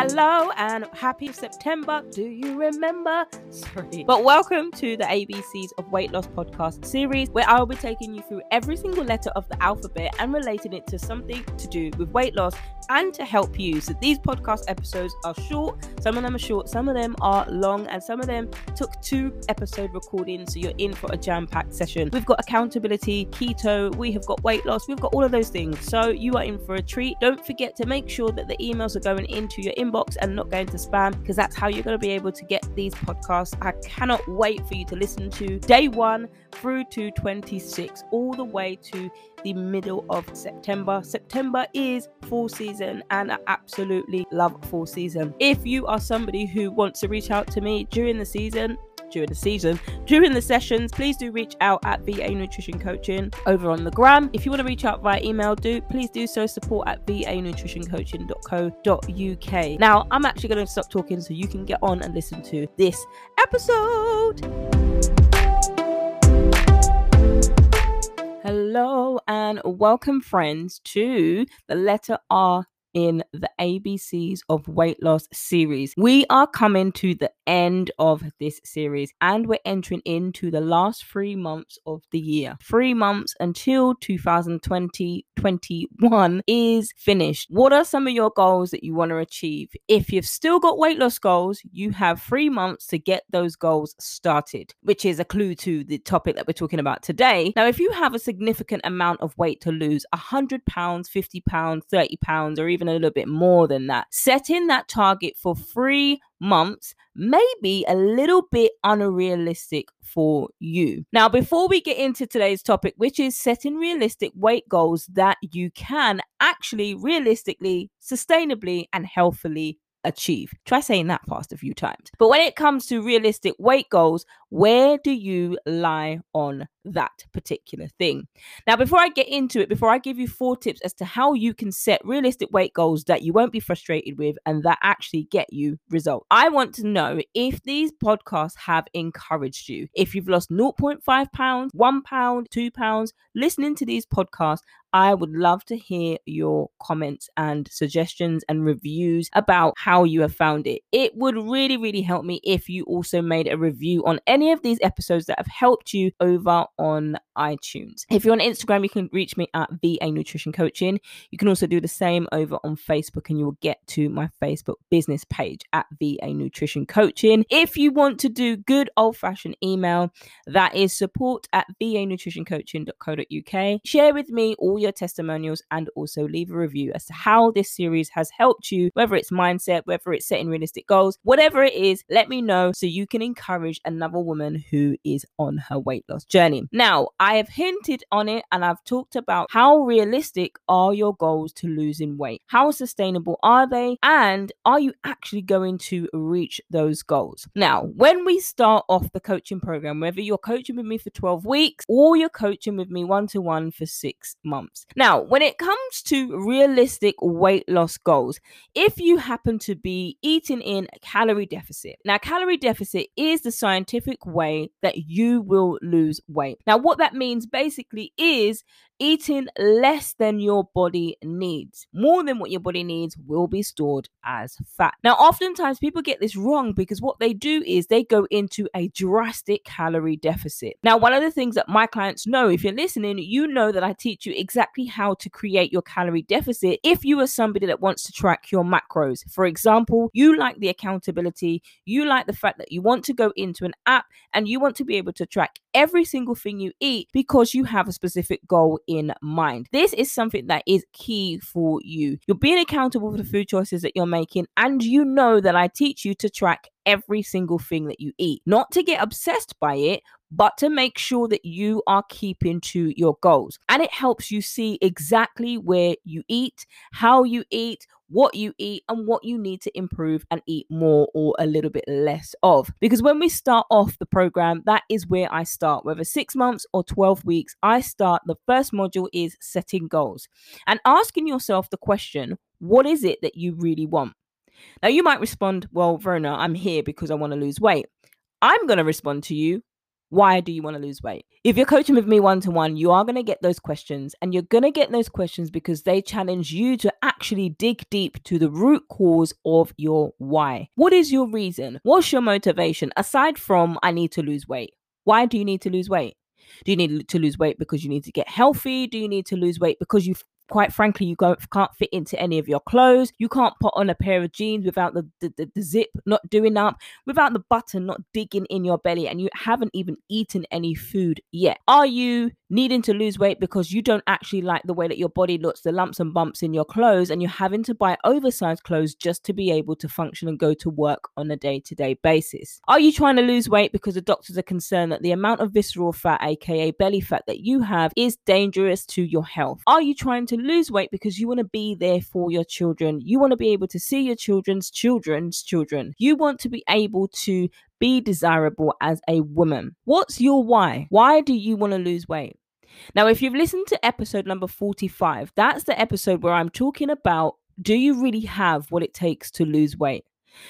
Hello and happy September. Do you remember? Sorry. But welcome to the ABCs of Weight Loss podcast series, where I will be taking you through every single letter of the alphabet and relating it to something to do with weight loss and to help you. So these podcast episodes are short, some of them are short, some of them are long, and some of them took two episode recordings. So you're in for a jam packed session. We've got accountability, keto, we have got weight loss, we've got all of those things. So you are in for a treat. Don't forget to make sure that the emails are going into your inbox and not going to spam because that's how you're going to be able to get these podcasts. I cannot wait for you to listen to day one through to 26, all the way to the middle of September. September is fall season, and I absolutely love fall season. If you are somebody who wants to reach out to me during the season, during the season. During the sessions, please do reach out at VA Nutrition Coaching over on the gram. If you want to reach out via email, do please do so. Support at vanutritioncoaching.co.uk. Now, I'm actually going to stop talking so you can get on and listen to this episode. Hello and welcome, friends, to the letter R in the ABCs of Weight Loss series. We are coming to the end of this series and we're entering into the last three months of the year. Three months until 2020 21 is finished. What are some of your goals that you want to achieve? If you've still got weight loss goals, you have three months to get those goals started, which is a clue to the topic that we're talking about today. Now, if you have a significant amount of weight to lose 100 pounds, 50 pounds, 30 pounds, or even a little bit more than that, setting that target for three months may be a little bit unrealistic for you. Now, before we get into today's topic, which is setting realistic weight goals that you can actually realistically, sustainably, and healthily achieve. Try saying that fast a few times. But when it comes to realistic weight goals, where do you lie on that particular thing? Now, before I get into it, before I give you four tips as to how you can set realistic weight goals that you won't be frustrated with and that actually get you results, I want to know if these podcasts have encouraged you. If you've lost 0.5 pounds, one pound, two pounds, listening to these podcasts, I would love to hear your comments and suggestions and reviews about how you have found it. It would really, really help me if you also made a review on any of these episodes that have helped you over on iTunes. If you're on Instagram, you can reach me at VA Nutrition Coaching. You can also do the same over on Facebook, and you will get to my Facebook business page at VA Nutrition Coaching. If you want to do good old fashioned email, that is support at va nutrition vanutritioncoaching.co.uk. Share with me all your testimonials and also leave a review as to how this series has helped you, whether it's mindset, whether it's setting realistic goals, whatever it is, let me know so you can encourage another woman who is on her weight loss journey. Now, I have hinted on it and I've talked about how realistic are your goals to losing weight? How sustainable are they? And are you actually going to reach those goals? Now, when we start off the coaching program, whether you're coaching with me for 12 weeks or you're coaching with me one to one for six months. Now, when it comes to realistic weight loss goals, if you happen to be eating in a calorie deficit, now, calorie deficit is the scientific way that you will lose weight. Now, what that means basically is eating less than your body needs. More than what your body needs will be stored as fat. Now, oftentimes people get this wrong because what they do is they go into a drastic calorie deficit. Now, one of the things that my clients know, if you're listening, you know that I teach you exactly how to create your calorie deficit if you are somebody that wants to track your macros. For example, you like the accountability, you like the fact that you want to go into an app and you want to be able to track every single thing you eat because you have a specific goal in mind. This is something that is key for you. You're being accountable for the food choices that you're making, and you know that I teach you to track every single thing that you eat, not to get obsessed by it, but to make sure that you are keeping to your goals. And it helps you see exactly where you eat, how you eat, what you eat, and what you need to improve and eat more or a little bit less of. Because when we start off the program, that is where I start. Whether six months or 12 weeks, I start. The first module is setting goals and asking yourself the question what is it that you really want? Now, you might respond, Well, Verna, I'm here because I want to lose weight. I'm going to respond to you, Why do you want to lose weight? If you're coaching with me one to one, you are going to get those questions. And you're going to get those questions because they challenge you to actually dig deep to the root cause of your why. What is your reason? What's your motivation aside from I need to lose weight? Why do you need to lose weight? Do you need to lose weight because you need to get healthy? Do you need to lose weight because you quite frankly, you can't fit into any of your clothes. You can't put on a pair of jeans without the, the, the, the, zip not doing up, without the button not digging in your belly, and you haven't even eaten any food yet. Are you needing to lose weight because you don't actually like the way that your body looks, the lumps and bumps in your clothes, and you're having to buy oversized clothes just to be able to function and go to work on a day to day basis? Are you trying to lose weight because the doctors are concerned that the amount of visceral fat, aka belly fat, that you have is dangerous to your health? Are you trying to lose weight because you want to be there for your children? You want to be able to see your children's children's children. You want to be able to be desirable as a woman. What's your why? Why do you want to lose weight? Now, if you've listened to episode number 45, that's the episode where I'm talking about do you really have what it takes to lose weight?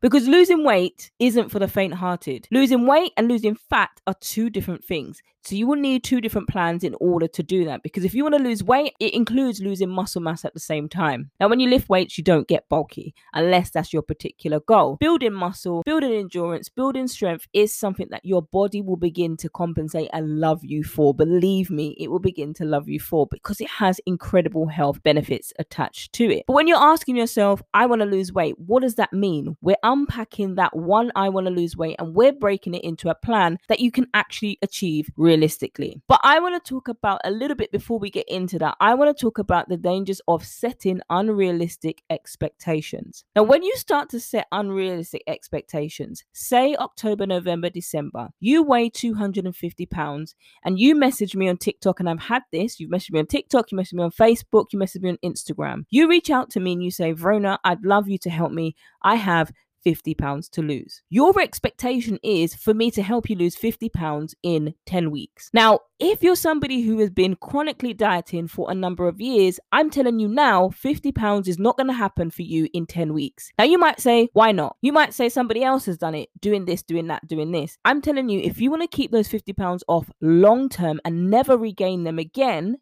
Because losing weight isn't for the faint hearted. Losing weight and losing fat are two different things. So you will need two different plans in order to do that. Because if you want to lose weight, it includes losing muscle mass at the same time. Now, when you lift weights, you don't get bulky unless that's your particular goal. Building muscle, building endurance, building strength is something that your body will begin to compensate and love you for. Believe me, it will begin to love you for because it has incredible health benefits attached to it. But when you're asking yourself, I want to lose weight, what does that mean? We're unpacking that one, I want to lose weight, and we're breaking it into a plan that you can actually achieve realistically. But I want to talk about a little bit before we get into that. I want to talk about the dangers of setting unrealistic expectations. Now, when you start to set unrealistic expectations, say October, November, December, you weigh 250 pounds and you message me on TikTok, and I've had this. You've messaged me on TikTok, you messaged me on Facebook, you messaged me on Instagram. You reach out to me and you say, Vrona, I'd love you to help me. I have 50 pounds to lose. Your expectation is for me to help you lose 50 pounds in 10 weeks. Now, if you're somebody who has been chronically dieting for a number of years, I'm telling you now, 50 pounds is not going to happen for you in 10 weeks. Now, you might say, why not? You might say somebody else has done it, doing this, doing that, doing this. I'm telling you, if you want to keep those 50 pounds off long term and never regain them again,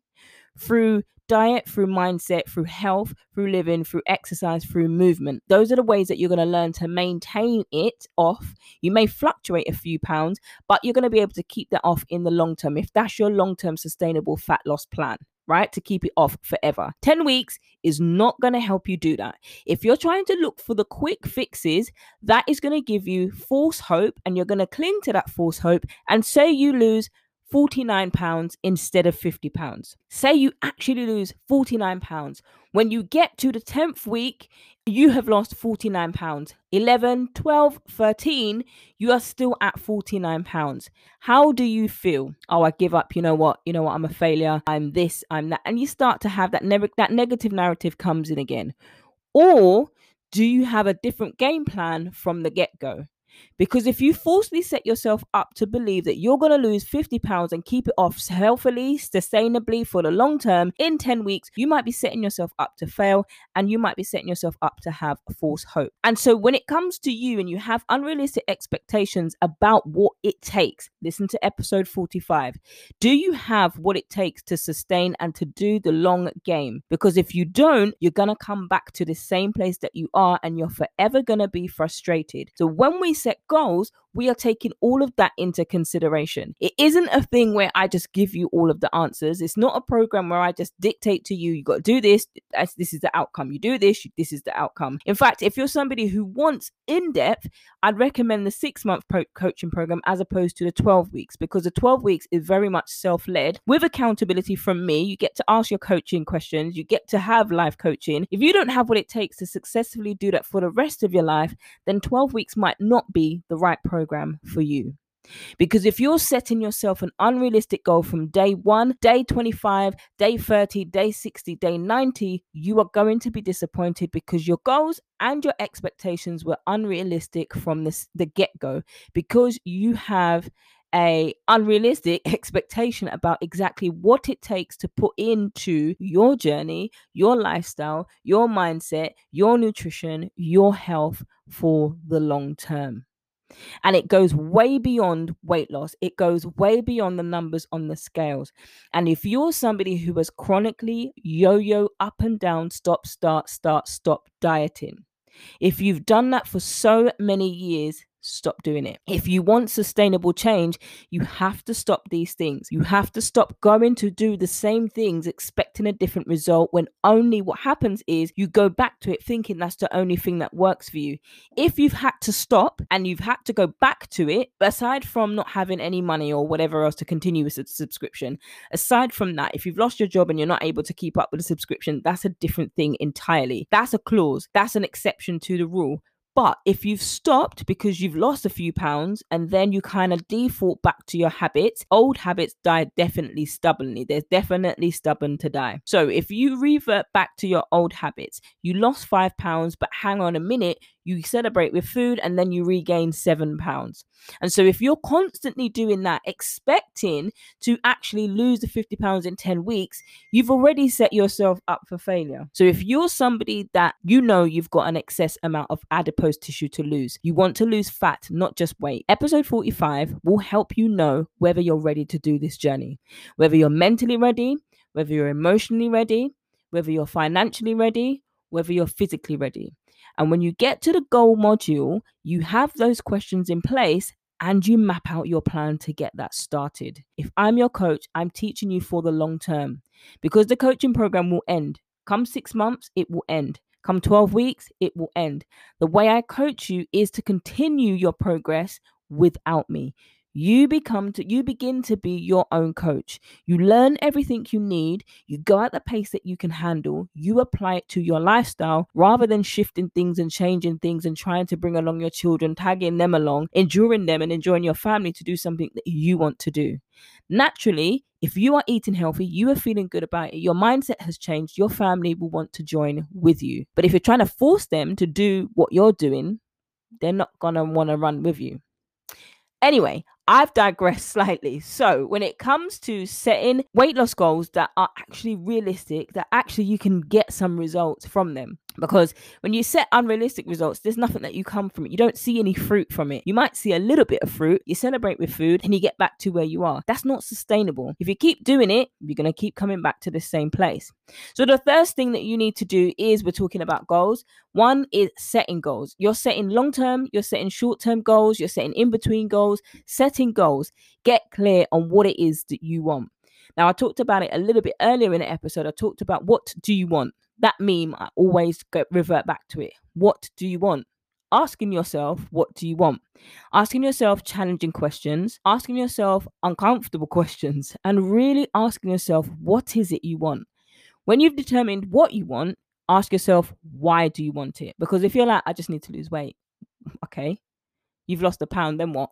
through diet, through mindset, through health, through living, through exercise, through movement. Those are the ways that you're going to learn to maintain it off. You may fluctuate a few pounds, but you're going to be able to keep that off in the long term if that's your long term sustainable fat loss plan. Right, to keep it off forever. 10 weeks is not going to help you do that. If you're trying to look for the quick fixes, that is going to give you false hope, and you're going to cling to that false hope and say you lose 49 pounds instead of 50 pounds. Say you actually lose 49 pounds. When you get to the 10th week, you have lost 49 pounds. 11, 12, 13, you are still at 49 pounds. How do you feel? Oh, I give up. You know what? You know what? I'm a failure. I'm this, I'm that. And you start to have that, ne- that negative narrative comes in again. Or do you have a different game plan from the get go? Because if you falsely set yourself up to believe that you're going to lose 50 pounds and keep it off healthily, sustainably for the long term in 10 weeks, you might be setting yourself up to fail and you might be setting yourself up to have false hope. And so when it comes to you and you have unrealistic expectations about what it takes, listen to episode 45. Do you have what it takes to sustain and to do the long game? Because if you don't, you're going to come back to the same place that you are and you're forever going to be frustrated. So when we say set goals, we are taking all of that into consideration. It isn't a thing where I just give you all of the answers. It's not a program where I just dictate to you, you got to do this, this is the outcome. You do this, this is the outcome. In fact, if you're somebody who wants in depth, I'd recommend the six month pro- coaching program as opposed to the 12 weeks because the 12 weeks is very much self led with accountability from me. You get to ask your coaching questions, you get to have live coaching. If you don't have what it takes to successfully do that for the rest of your life, then 12 weeks might not be the right program for you. Because if you're setting yourself an unrealistic goal from day one, day 25, day 30, day 60, day 90, you are going to be disappointed because your goals and your expectations were unrealistic from this, the get go because you have a unrealistic expectation about exactly what it takes to put into your journey, your lifestyle, your mindset, your nutrition, your health for the long term. And it goes way beyond weight loss, it goes way beyond the numbers on the scales. And if you're somebody who has chronically yo yo up and down, stop, start, start, stop dieting, if you've done that for so many years, stop doing it. If you want sustainable change, you have to stop these things. You have to stop going to do the same things expecting a different result when only what happens is you go back to it thinking that's the only thing that works for you. If you've had to stop and you've had to go back to it, aside from not having any money or whatever else to continue with a subscription, aside from that, if you've lost your job and you're not able to keep up with a subscription, that's a different thing entirely. That's a clause, that's an exception to the rule. But if you've stopped because you've lost a few pounds and then you kind of default back to your habits, old habits die definitely stubbornly. They're definitely stubborn to die. So if you revert back to your old habits, you lost five pounds, but hang on a minute, you celebrate with food and then you regain seven pounds. And so if you're constantly doing that, expecting to actually lose the 50 pounds in 10 weeks, you've already set yourself up for failure. So if you're somebody that you know you've got an excess amount of adipose tissue to lose, you want to lose fat, not just weight. Episode 45 will help you know whether you're ready to do this journey, whether you're mentally ready, whether you're emotionally ready, whether you're financially ready, whether you're physically ready. And when you get to the goal module, you have those questions in place and you map out your plan to get that started. If I'm your coach, I'm teaching you for the long term because the coaching program will end. Come six months, it will end. Come 12 weeks, it will end. The way I coach you is to continue your progress without me you become to you begin to be your own coach. You learn everything you need. You go at the pace that you can handle. You apply it to your lifestyle rather than shifting things and changing things and trying to bring along your children tagging them along enduring them and enjoying your family to do something that you want to do. Naturally if you are eating healthy, you are feeling good about it, your mindset has changed, your family will want to join with you. But if you're trying to force them to do what you're doing, they're not going to want to run with you. Anyway, I've digressed slightly. So, when it comes to setting weight loss goals that are actually realistic, that actually you can get some results from them, because when you set unrealistic results, there's nothing that you come from it. You don't see any fruit from it. You might see a little bit of fruit, you celebrate with food, and you get back to where you are. That's not sustainable. If you keep doing it, you're going to keep coming back to the same place. So, the first thing that you need to do is we're talking about goals. One is setting goals. You're setting long term, you're setting short term goals, you're setting in between goals, setting goals. Get clear on what it is that you want. Now, I talked about it a little bit earlier in the episode. I talked about what do you want? That meme, I always go, revert back to it. What do you want? Asking yourself, what do you want? Asking yourself challenging questions, asking yourself uncomfortable questions, and really asking yourself, what is it you want? When you've determined what you want, ask yourself, why do you want it? Because if you're like, I just need to lose weight, okay, you've lost a pound, then what?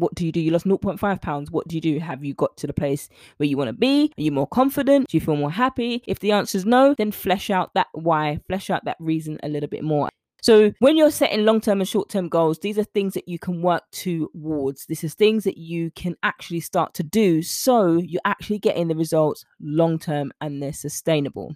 What do you do? You lost 0.5 pounds. What do you do? Have you got to the place where you want to be? Are you more confident? Do you feel more happy? If the answer is no, then flesh out that why, flesh out that reason a little bit more. So when you're setting long-term and short-term goals, these are things that you can work towards. This is things that you can actually start to do so you're actually getting the results long-term and they're sustainable.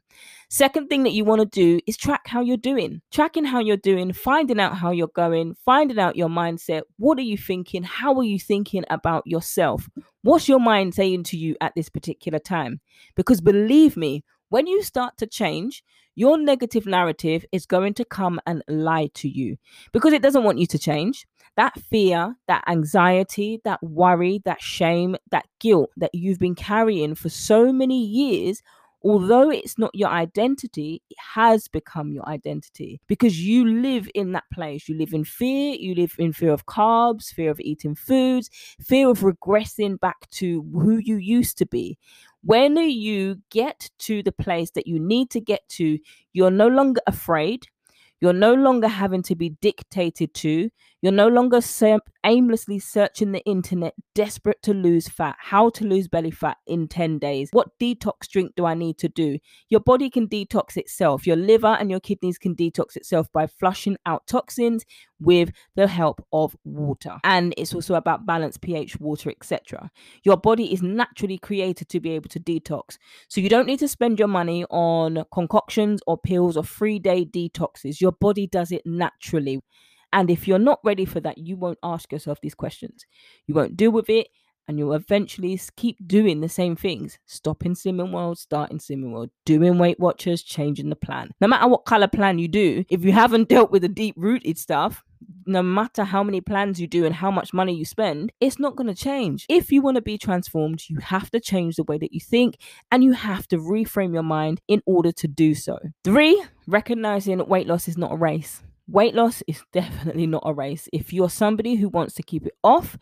Second thing that you want to do is track how you're doing. Tracking how you're doing, finding out how you're going, finding out your mindset. What are you thinking? How are you thinking about yourself? What's your mind saying to you at this particular time? Because believe me, when you start to change, your negative narrative is going to come and lie to you because it doesn't want you to change. That fear, that anxiety, that worry, that shame, that guilt that you've been carrying for so many years although it's not your identity, it has become your identity because you live in that place. You live in fear, you live in fear of carbs, fear of eating foods, fear of regressing back to who you used to be. When you get to the place that you need to get to, you're no longer afraid. You're no longer having to be dictated to. You're no longer aimlessly searching the internet, desperate to lose fat, how to lose belly fat in 10 days. What detox drink do I need to do? Your body can detox itself. Your liver and your kidneys can detox itself by flushing out toxins with the help of water. And it's also about balance, pH, water, etc. Your body is naturally created to be able to detox. So you don't need to spend your money on concoctions or pills or three day detoxes. Your body does it naturally. And if you're not ready for that, you won't ask yourself these questions. You won't deal with it and you'll eventually keep doing the same things. Stopping Slimming World, starting Slimming World, doing Weight Watchers, changing the plan. No matter what color plan you do, if you haven't dealt with the deep rooted stuff, no matter how many plans you do and how much money you spend, it's not going to change. If you want to be transformed, you have to change the way that you think and you have to reframe your mind in order to do so. Three, recognizing weight loss is not a race. Weight loss is definitely not a race. If you're somebody who wants to keep it off,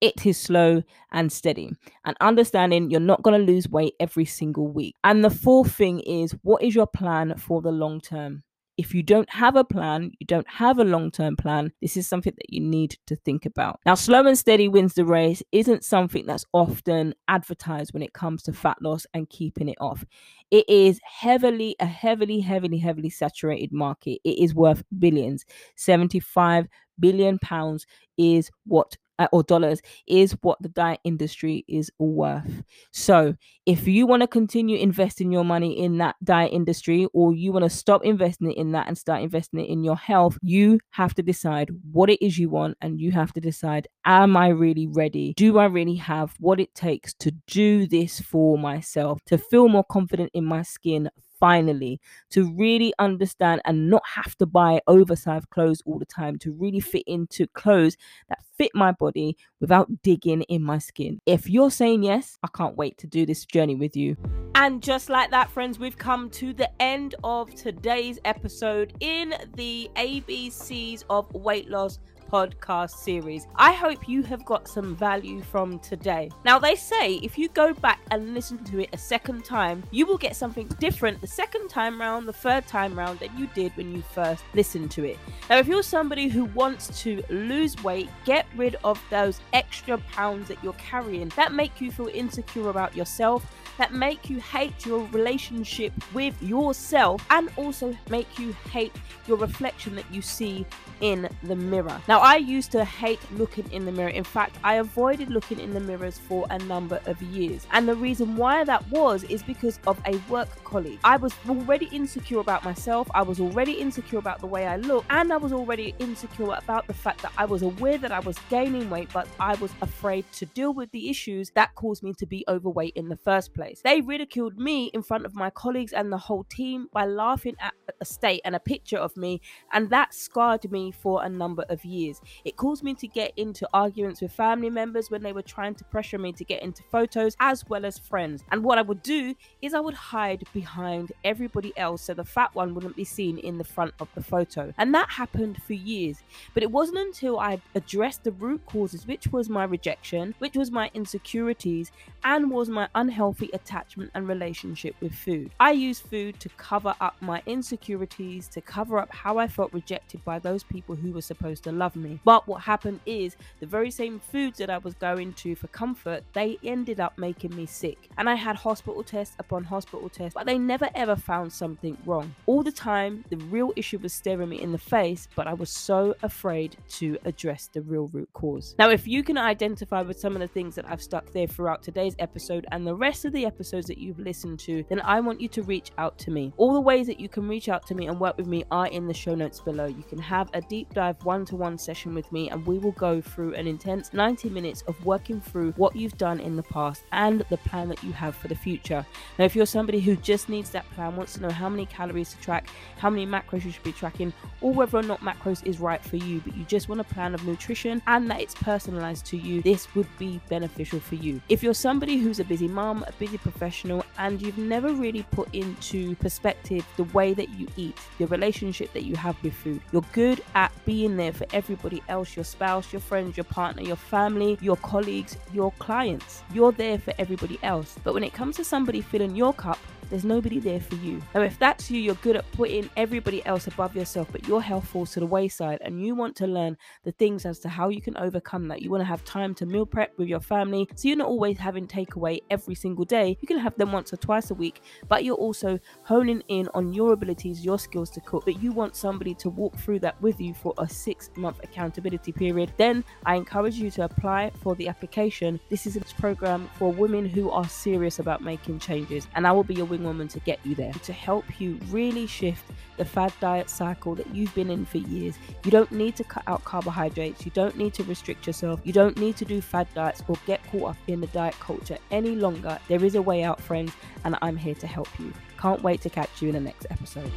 it is slow and steady and understanding you're not going to lose weight every single week. And the fourth thing is what is your plan for the long term? If you don't have a plan, you don't have a long term plan, this is something that you need to think about. Now, slow and steady wins the race isn't something that's often advertised when it comes to fat loss and keeping it off. It is heavily, a heavily, heavily, heavily saturated market. It is worth billions. 75 billion pounds is what uh, or dollars is what the diet industry is worth. So, if you want to continue investing your money in that diet industry or you want to stop investing it in that and start investing it in your health, you have to decide what it is you want and you have to decide am I really ready? Do I really have what it takes to do this for myself, to feel more confident in my skin finally to really understand and not have to buy oversized clothes all the time to really fit into clothes that fit my body without digging in my skin. If you're saying yes, I can't wait to do this journey with you. And just like that, friends, we've come to the end of today's episode in the ABCs of weight loss podcast series. I hope you have got some value from today. Now, they say if you go back and listen to it a second time, you will get something different the second time round, the third time round than you did when you first listened to it. Now, if you're somebody who wants to lose weight, get rid of those extra pounds that you're carrying that make you feel insecure about yourself, that make you hate your relationship with yourself, and also make you hate your reflection that you see in the mirror. Now, I used to hate looking in the mirror. In fact, I avoided looking in the mirrors for a number of years. And the reason why that was is because of a work colleague. I was already insecure about myself, I was already insecure about the way I look, and I was already insecure about the fact that I was aware that I was gaining weight, but I was afraid to deal with the issues that caused me to be overweight in the first place. They ridiculed me in front of my colleagues and the whole team by laughing at a state and a picture of me, and that scarred me for a number of years. It caused me to get into arguments with family members when they were trying to pressure me to get into photos, as well as friends. And what I would do is I would hide behind everybody else so the fat one wouldn't be seen in the front of the photo. And that happened for years. But it wasn't until I addressed the root causes, which was my rejection, which was my insecurities, and was my unhealthy attachment and relationship with food. I used food to cover up my insecurities, to cover up how I felt rejected by those people who were supposed to love me. But what happened is the very same foods that I was going to for comfort, they ended up making me sick. And I had hospital tests upon hospital tests, but they never ever found something wrong. All the time, the real issue was staring me in the face, but I was so afraid to address the real root cause. Now, if you can identify with some of the things that I've stuck there throughout today's episode and the rest of the episodes that you've listened to, then I want you to reach out to me. All the ways that you can reach out to me and work with me are in the show notes below. You can have a deep dive one to one session with me, and we will go through an intense 90 minutes of working through what you've done in the past and the plan that you have for the future. Now, if you're somebody who just needs that plan, wants to know how many calories to track, how many macros you should be tracking, or whether or not macros is right for you, but you just want a plan of nutrition and that it's personalized to you, this would be beneficial for you. If you're somebody who's a busy mom, a busy professional, and you've never really put into perspective the way that you eat, the relationship that you have with food, you're good at being there for everybody else your spouse, your friends, your partner, your family, your colleagues, your clients. You're there for everybody else. But when it comes to somebody filling your cup, there's nobody there for you. Now, if that's you, you're good at putting everybody else above yourself, but your health falls to the wayside and you want to learn the things as to how you can overcome that. You want to have time to meal prep with your family, so you're not always having takeaway every single day. You can have them once or twice a week, but you're also honing in on your abilities, your skills to cook. But you want somebody to walk through that with you for a six month accountability period. Then I encourage you to apply for the application. This is a program for women who are serious about making changes, and I will be your woman to get you there, to help you really shift the fad diet cycle that you've been in for years. You don't need to cut out carbohydrates, you don't need to restrict yourself, you don't need to do fad diets or get caught up in the diet culture any longer. There is a way out, friends, and I'm here to help you. Can't wait to catch you in the next episode.